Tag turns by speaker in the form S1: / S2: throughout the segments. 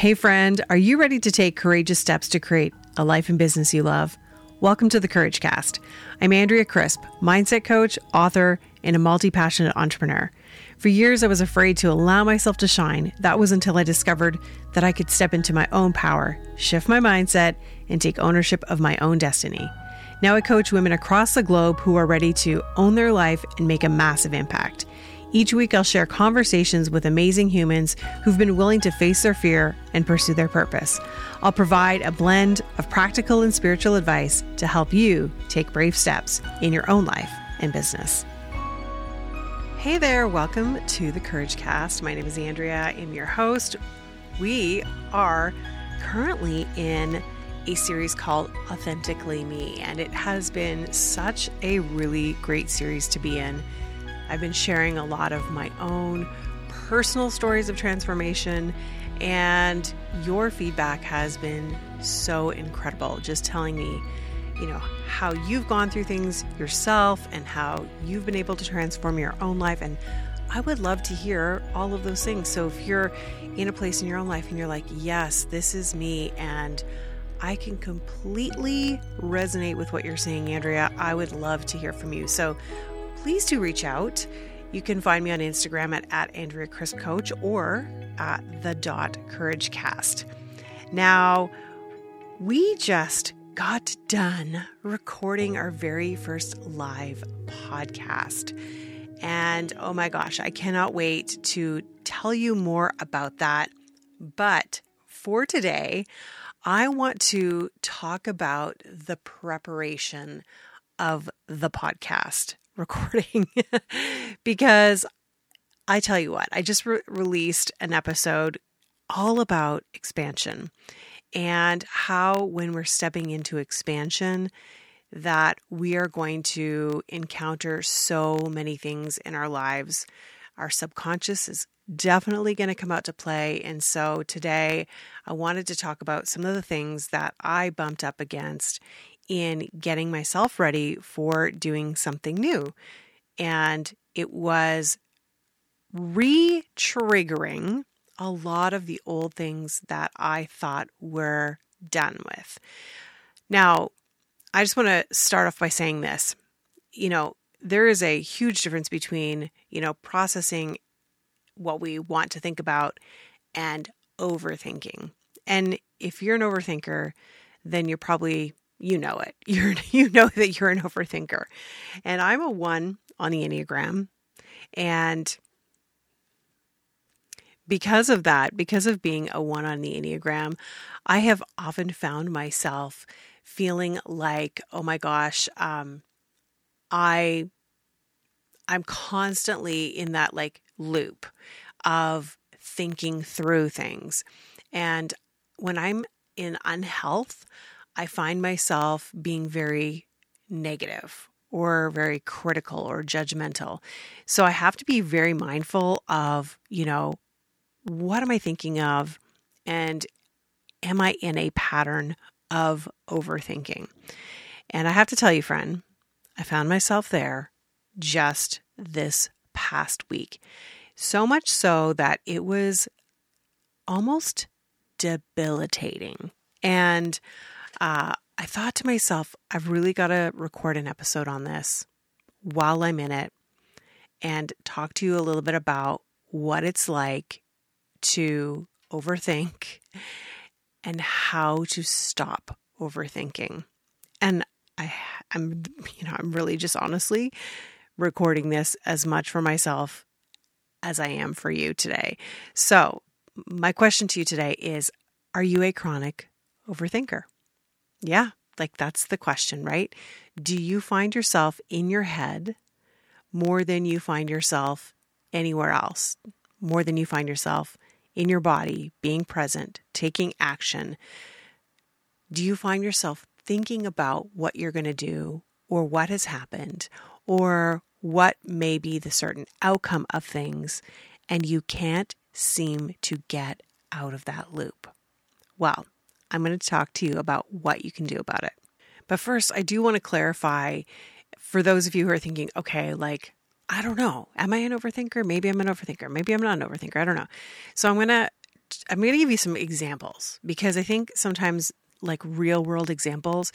S1: Hey, friend, are you ready to take courageous steps to create a life and business you love? Welcome to the Courage Cast. I'm Andrea Crisp, mindset coach, author, and a multi passionate entrepreneur. For years, I was afraid to allow myself to shine. That was until I discovered that I could step into my own power, shift my mindset, and take ownership of my own destiny. Now I coach women across the globe who are ready to own their life and make a massive impact. Each week, I'll share conversations with amazing humans who've been willing to face their fear and pursue their purpose. I'll provide a blend of practical and spiritual advice to help you take brave steps in your own life and business. Hey there, welcome to the Courage Cast. My name is Andrea, I'm your host. We are currently in a series called Authentically Me, and it has been such a really great series to be in. I've been sharing a lot of my own personal stories of transformation, and your feedback has been so incredible. Just telling me, you know, how you've gone through things yourself and how you've been able to transform your own life. And I would love to hear all of those things. So if you're in a place in your own life and you're like, yes, this is me, and I can completely resonate with what you're saying, Andrea. I would love to hear from you. So please do reach out. You can find me on Instagram at, at Andrea Crisp Coach or at the dot courage cast. Now, we just got done recording our very first live podcast. And oh my gosh, I cannot wait to tell you more about that. But for today, I want to talk about the preparation of the podcast recording because I tell you what, I just re- released an episode all about expansion and how, when we're stepping into expansion, that we are going to encounter so many things in our lives. Our subconscious is definitely going to come out to play. And so today I wanted to talk about some of the things that I bumped up against in getting myself ready for doing something new. And it was re triggering a lot of the old things that I thought were done with. Now, I just want to start off by saying this. You know, there is a huge difference between, you know, processing what we want to think about and overthinking. And if you're an overthinker, then you're probably you know it. You're you know that you're an overthinker. And I'm a 1 on the Enneagram. And because of that, because of being a 1 on the Enneagram, I have often found myself feeling like, oh my gosh, um, I I'm constantly in that like loop of thinking through things. And when I'm in unhealth, I find myself being very negative or very critical or judgmental. So I have to be very mindful of, you know, what am I thinking of? And am I in a pattern of overthinking? And I have to tell you, friend, I found myself there just this past week. So much so that it was almost debilitating. And uh, I thought to myself, I've really got to record an episode on this while I'm in it and talk to you a little bit about what it's like to overthink and how to stop overthinking. And I I'm you know, I'm really just honestly recording this as much for myself as I am for you today. So, my question to you today is are you a chronic overthinker? Yeah, like that's the question, right? Do you find yourself in your head more than you find yourself anywhere else? More than you find yourself in your body, being present, taking action? Do you find yourself thinking about what you're going to do or what has happened or what may be the certain outcome of things and you can't seem to get out of that loop? Well, I'm going to talk to you about what you can do about it. But first, I do want to clarify for those of you who are thinking, okay, like, I don't know. Am I an overthinker? Maybe I'm an overthinker. Maybe I'm not an overthinker. I don't know. So I'm going to I'm going to give you some examples because I think sometimes like real world examples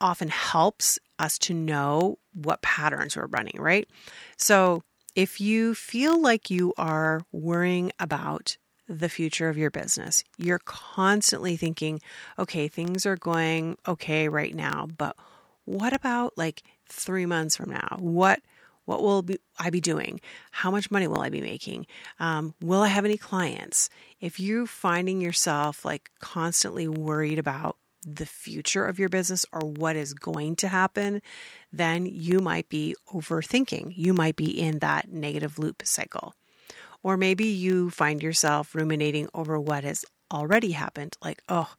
S1: often helps us to know what patterns we're running, right? So if you feel like you are worrying about the future of your business, you're constantly thinking, okay, things are going okay right now, but what about like three months from now? What what will be, I be doing? How much money will I be making? Um, will I have any clients? If you're finding yourself like constantly worried about the future of your business or what is going to happen, then you might be overthinking. You might be in that negative loop cycle. Or maybe you find yourself ruminating over what has already happened, like, oh,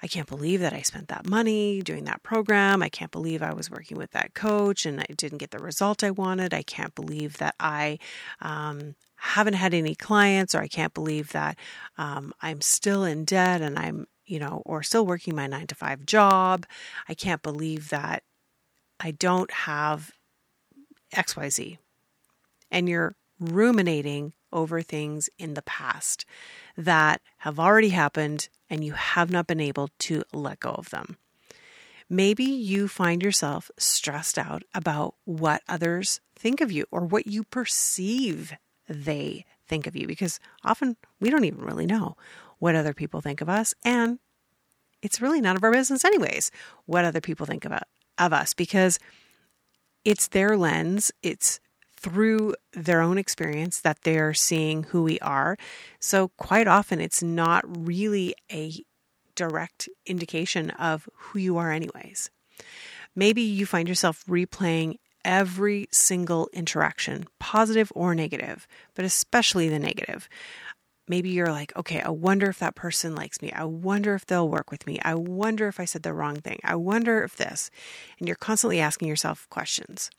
S1: I can't believe that I spent that money doing that program. I can't believe I was working with that coach and I didn't get the result I wanted. I can't believe that I um, haven't had any clients, or I can't believe that um, I'm still in debt and I'm, you know, or still working my nine to five job. I can't believe that I don't have XYZ. And you're ruminating over things in the past that have already happened and you have not been able to let go of them. Maybe you find yourself stressed out about what others think of you or what you perceive they think of you because often we don't even really know what other people think of us and it's really none of our business anyways what other people think of, of us because it's their lens it's through their own experience that they're seeing who we are. So, quite often, it's not really a direct indication of who you are, anyways. Maybe you find yourself replaying every single interaction, positive or negative, but especially the negative. Maybe you're like, okay, I wonder if that person likes me. I wonder if they'll work with me. I wonder if I said the wrong thing. I wonder if this. And you're constantly asking yourself questions.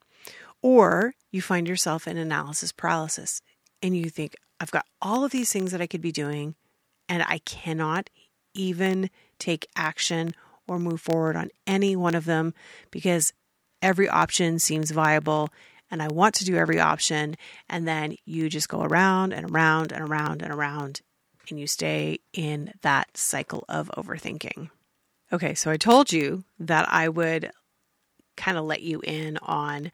S1: Or you find yourself in analysis paralysis and you think, I've got all of these things that I could be doing, and I cannot even take action or move forward on any one of them because every option seems viable and I want to do every option. And then you just go around and around and around and around, and you stay in that cycle of overthinking. Okay, so I told you that I would kind of let you in on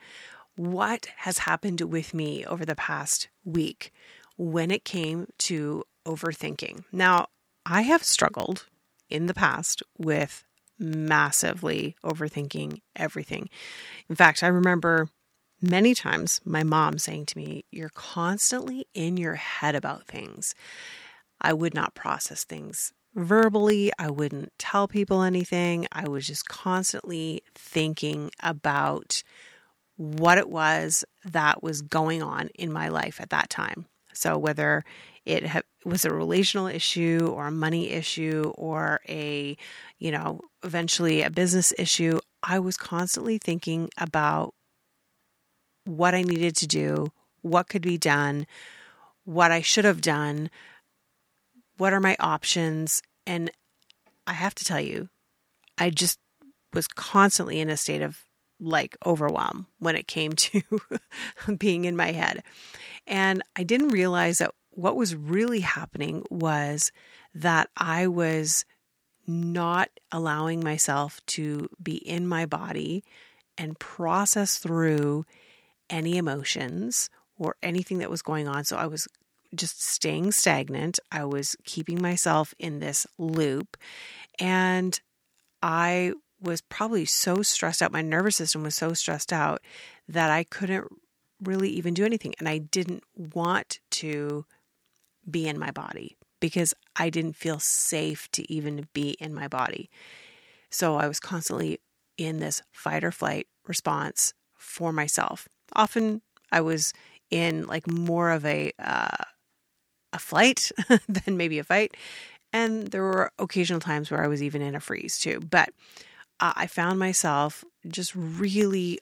S1: what has happened with me over the past week when it came to overthinking. Now, I have struggled in the past with massively overthinking everything. In fact, I remember many times my mom saying to me, You're constantly in your head about things. I would not process things verbally. I wouldn't tell people anything. I was just constantly thinking about what it was that was going on in my life at that time. So, whether it ha- was a relational issue or a money issue or a, you know, eventually a business issue, I was constantly thinking about what I needed to do, what could be done, what I should have done, what are my options. And I have to tell you, I just was constantly in a state of like overwhelm when it came to being in my head. And I didn't realize that what was really happening was that I was not allowing myself to be in my body and process through any emotions or anything that was going on. So I was just staying stagnant. I was keeping myself in this loop. And I was probably so stressed out. My nervous system was so stressed out that I couldn't really even do anything. And I didn't want to be in my body because I didn't feel safe to even be in my body. So I was constantly in this fight or flight response for myself. Often I was in like more of a uh, a flight than maybe a fight, and there were occasional times where I was even in a freeze too. But I found myself just really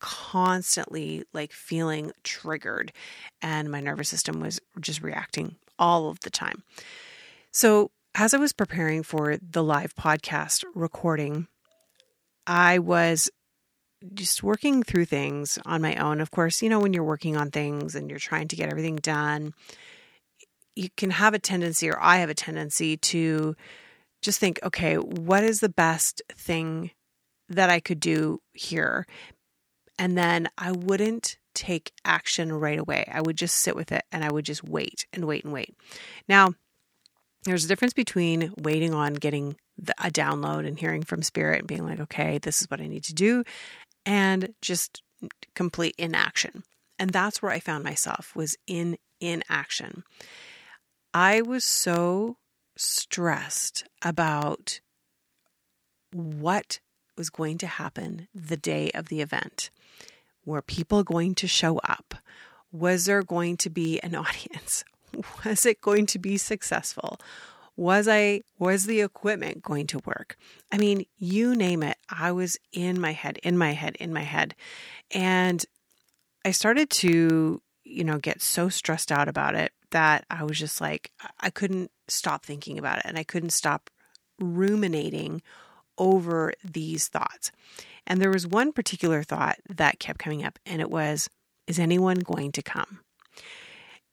S1: constantly like feeling triggered and my nervous system was just reacting all of the time. So, as I was preparing for the live podcast recording, I was just working through things on my own. Of course, you know, when you're working on things and you're trying to get everything done, you can have a tendency, or I have a tendency to just think, okay, what is the best thing that I could do here? And then I wouldn't take action right away. I would just sit with it and I would just wait and wait and wait. Now, there's a difference between waiting on getting the, a download and hearing from spirit and being like, okay, this is what I need to do, and just complete inaction. And that's where I found myself was in inaction. I was so stressed about what was going to happen the day of the event. Were people going to show up? Was there going to be an audience? Was it going to be successful? Was I was the equipment going to work? I mean, you name it. I was in my head, in my head, in my head. And I started to, you know, get so stressed out about it that I was just like I couldn't stop thinking about it and I couldn't stop ruminating over these thoughts. And there was one particular thought that kept coming up, and it was, Is anyone going to come?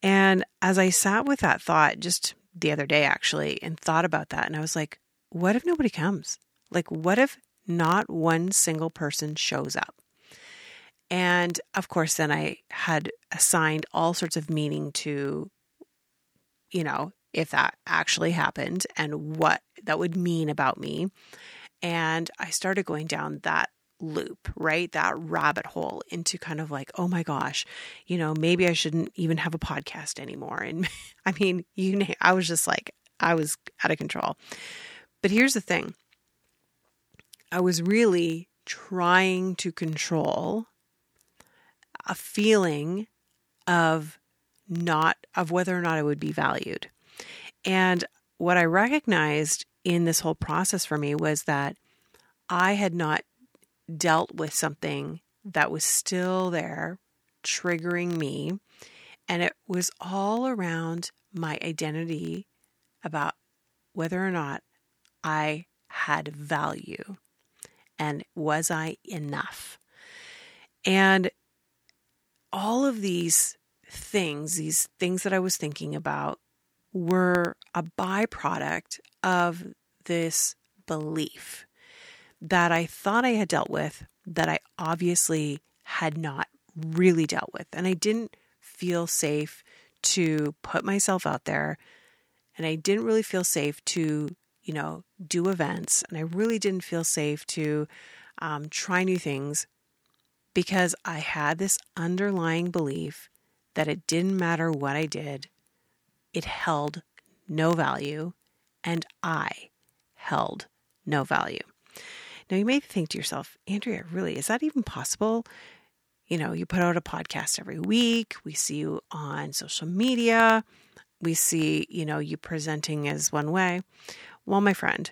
S1: And as I sat with that thought just the other day, actually, and thought about that, and I was like, What if nobody comes? Like, what if not one single person shows up? And of course, then I had assigned all sorts of meaning to, you know, if that actually happened and what that would mean about me. And I started going down that loop, right? That rabbit hole into kind of like, oh my gosh, you know, maybe I shouldn't even have a podcast anymore. And I mean, you know, I was just like, I was out of control. But here's the thing I was really trying to control a feeling of not, of whether or not I would be valued. And what I recognized in this whole process for me was that I had not dealt with something that was still there, triggering me. And it was all around my identity about whether or not I had value and was I enough. And all of these things, these things that I was thinking about, were a byproduct of this belief that I thought I had dealt with that I obviously had not really dealt with. And I didn't feel safe to put myself out there. And I didn't really feel safe to, you know, do events. And I really didn't feel safe to um, try new things because I had this underlying belief that it didn't matter what I did, it held no value, and I held no value. Now, you may think to yourself, Andrea, really, is that even possible? You know, you put out a podcast every week, we see you on social media, we see, you know, you presenting as one way. Well, my friend,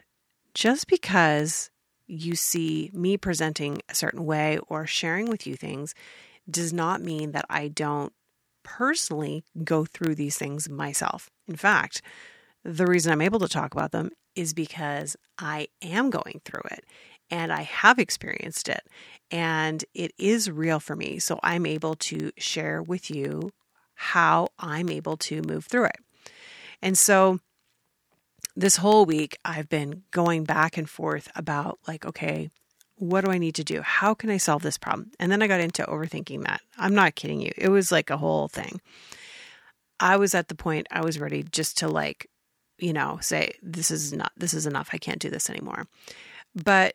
S1: just because you see me presenting a certain way or sharing with you things does not mean that I don't personally go through these things myself. In fact, the reason I'm able to talk about them is because I am going through it and I have experienced it and it is real for me. So I'm able to share with you how I'm able to move through it. And so this whole week, I've been going back and forth about, like, okay, what do I need to do? How can I solve this problem? And then I got into overthinking that. I'm not kidding you. It was like a whole thing. I was at the point I was ready just to, like, you know, say, this is not, this is enough. I can't do this anymore. But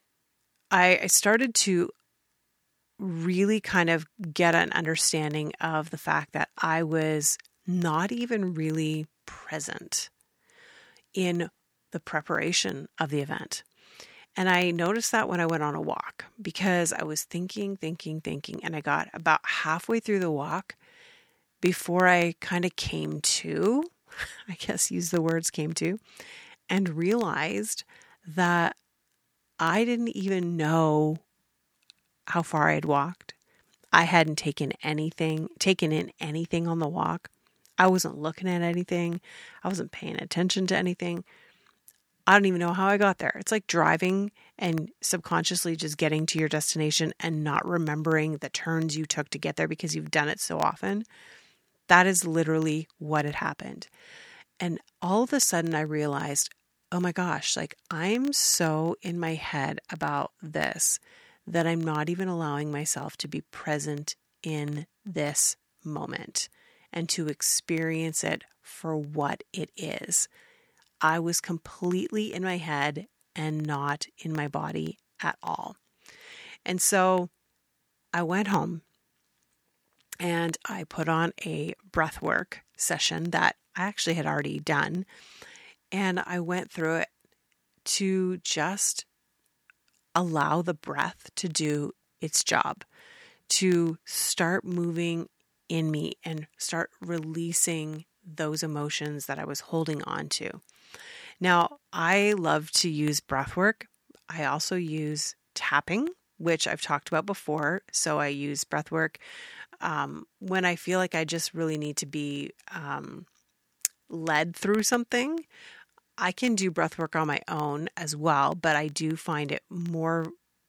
S1: I, I started to really kind of get an understanding of the fact that I was not even really present in the preparation of the event. And I noticed that when I went on a walk because I was thinking, thinking, thinking, and I got about halfway through the walk before I kind of came to, I guess use the words came to, and realized that I didn't even know how far I had walked. I hadn't taken anything, taken in anything on the walk. I wasn't looking at anything. I wasn't paying attention to anything. I don't even know how I got there. It's like driving and subconsciously just getting to your destination and not remembering the turns you took to get there because you've done it so often. That is literally what had happened. And all of a sudden, I realized, oh my gosh, like I'm so in my head about this that I'm not even allowing myself to be present in this moment and to experience it for what it is. I was completely in my head and not in my body at all. And so I went home and I put on a breath work session that I actually had already done. And I went through it to just allow the breath to do its job, to start moving in me and start releasing those emotions that I was holding on to. Now, I love to use breath work. I also use tapping, which I've talked about before. So I use breath work um, when I feel like I just really need to be um, led through something. I can do breath work on my own as well, but I do find it more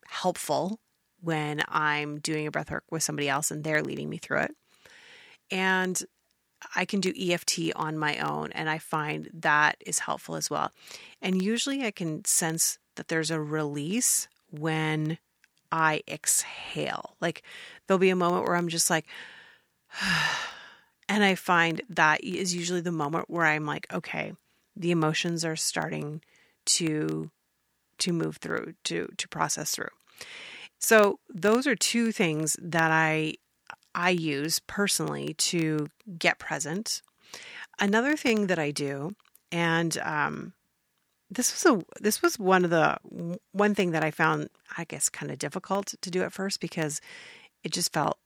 S1: helpful when I'm doing a breath work with somebody else and they're leading me through it. And I can do EFT on my own, and I find that is helpful as well. And usually I can sense that there's a release when I exhale. Like there'll be a moment where I'm just like, and I find that is usually the moment where I'm like, okay, the emotions are starting to to move through, to to process through. So those are two things that I I use personally to get present. Another thing that I do, and um, this was a this was one of the one thing that I found I guess kind of difficult to do at first because it just felt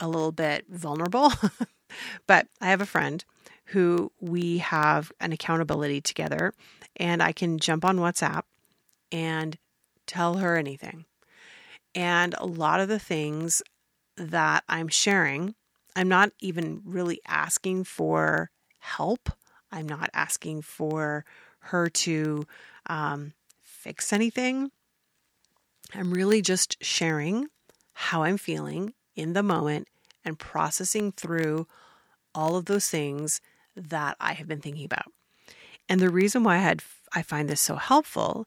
S1: a little bit vulnerable. but I have a friend who we have an accountability together and I can jump on WhatsApp and tell her anything. And a lot of the things that I'm sharing, I'm not even really asking for help. I'm not asking for her to um, fix anything. I'm really just sharing how I'm feeling in the moment and processing through all of those things that I have been thinking about. And the reason why I had I find this so helpful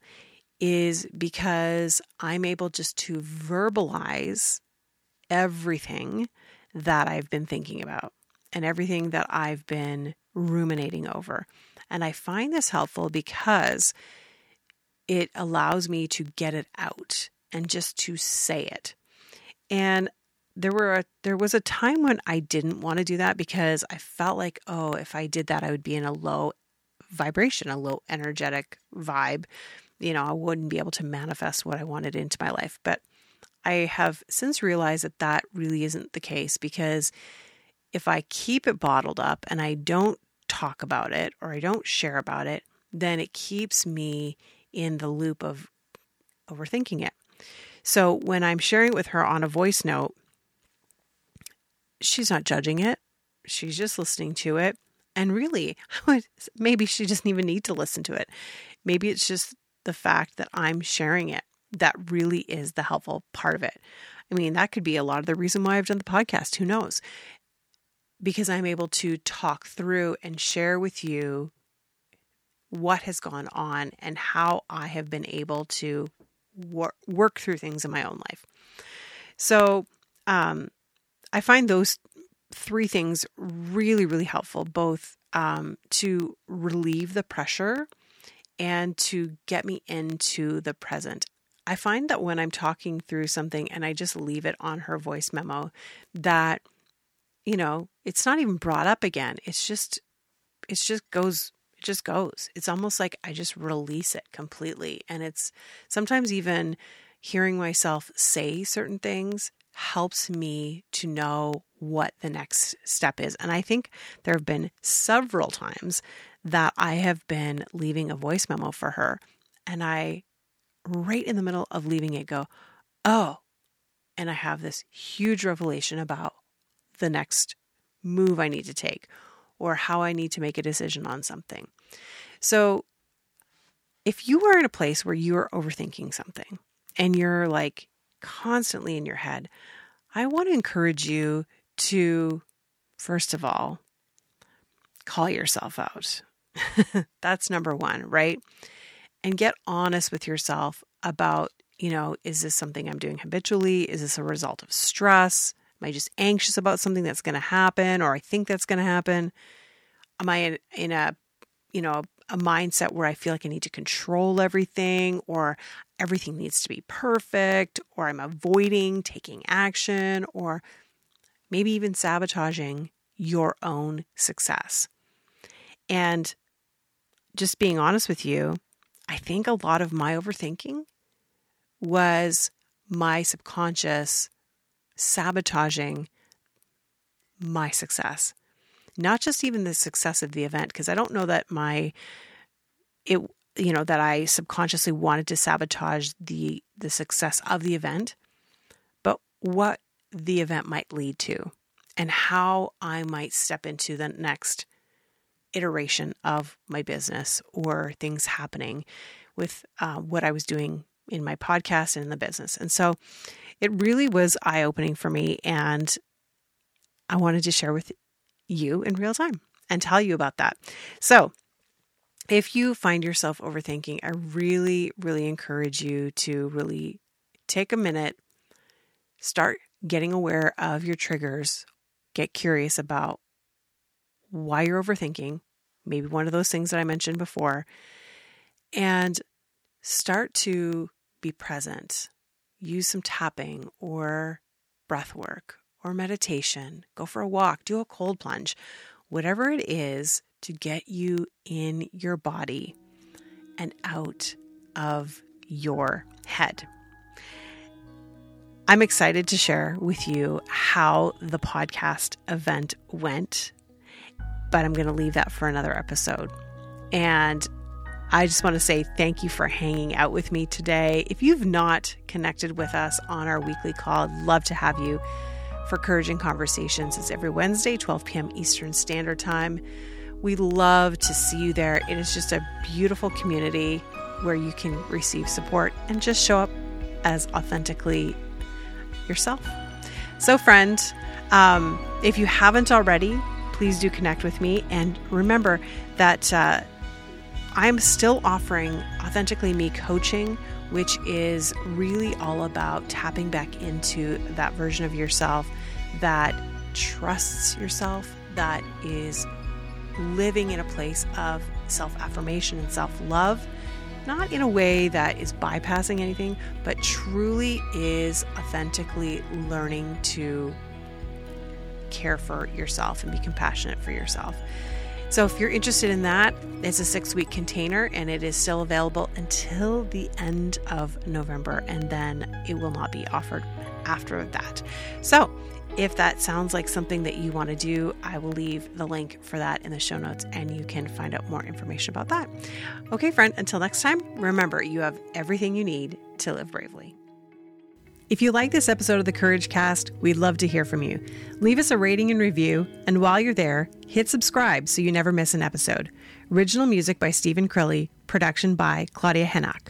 S1: is because I'm able just to verbalize everything that I've been thinking about and everything that I've been ruminating over. And I find this helpful because it allows me to get it out and just to say it. And there were a, there was a time when I didn't want to do that because I felt like, oh, if I did that, I would be in a low vibration, a low energetic vibe. You know, I wouldn't be able to manifest what I wanted into my life. But I have since realized that that really isn't the case because if I keep it bottled up and I don't talk about it or I don't share about it, then it keeps me in the loop of overthinking it. So when I'm sharing it with her on a voice note, she's not judging it. She's just listening to it. And really, maybe she doesn't even need to listen to it. Maybe it's just the fact that I'm sharing it that really is the helpful part of it. I mean, that could be a lot of the reason why I've done the podcast. Who knows? Because I'm able to talk through and share with you what has gone on and how I have been able to wor- work through things in my own life. So, um, I find those three things really, really helpful, both um, to relieve the pressure and to get me into the present. I find that when I'm talking through something and I just leave it on her voice memo, that, you know, it's not even brought up again. It's just, it just goes, it just goes. It's almost like I just release it completely. And it's sometimes even hearing myself say certain things helps me to know what the next step is. And I think there have been several times that I have been leaving a voice memo for her and I right in the middle of leaving it go, oh, and I have this huge revelation about the next move I need to take or how I need to make a decision on something. So, if you are in a place where you are overthinking something and you're like constantly in your head, I want to encourage you to, first of all, call yourself out. That's number one, right? And get honest with yourself about, you know, is this something I'm doing habitually? Is this a result of stress? Am I just anxious about something that's going to happen or I think that's going to happen? Am I in, in a, you know, a mindset where I feel like I need to control everything or everything needs to be perfect or I'm avoiding taking action or maybe even sabotaging your own success. And just being honest with you, I think a lot of my overthinking was my subconscious sabotaging my success. Not just even the success of the event, because I don't know that my it you know that I subconsciously wanted to sabotage the the success of the event, but what the event might lead to and how I might step into the next iteration of my business or things happening with uh, what I was doing in my podcast and in the business. And so it really was eye opening for me. And I wanted to share with you in real time and tell you about that. So if you find yourself overthinking, I really, really encourage you to really take a minute, start getting aware of your triggers, get curious about why you're overthinking, maybe one of those things that I mentioned before, and start to be present. Use some tapping or breath work or meditation. Go for a walk, do a cold plunge, whatever it is to get you in your body and out of your head. I'm excited to share with you how the podcast event went, but I'm going to leave that for another episode. And I just want to say thank you for hanging out with me today. If you've not connected with us on our weekly call, I'd love to have you for Courage and Conversations. It's every Wednesday, 12 p.m. Eastern Standard Time. We love to see you there. It is just a beautiful community where you can receive support and just show up as authentically yourself. So, friend, um, if you haven't already, please do connect with me. And remember that uh, I'm still offering Authentically Me coaching, which is really all about tapping back into that version of yourself that trusts yourself, that is living in a place of self affirmation and self love, not in a way that is bypassing anything, but truly is authentically learning to care for yourself and be compassionate for yourself. So, if you're interested in that, it's a six week container and it is still available until the end of November, and then it will not be offered after that. So, if that sounds like something that you want to do, I will leave the link for that in the show notes and you can find out more information about that. Okay, friend, until next time, remember you have everything you need to live bravely. If you like this episode of the Courage Cast, we'd love to hear from you. Leave us a rating and review, and while you're there, hit subscribe so you never miss an episode. Original music by Stephen Crilly, production by Claudia Hennock.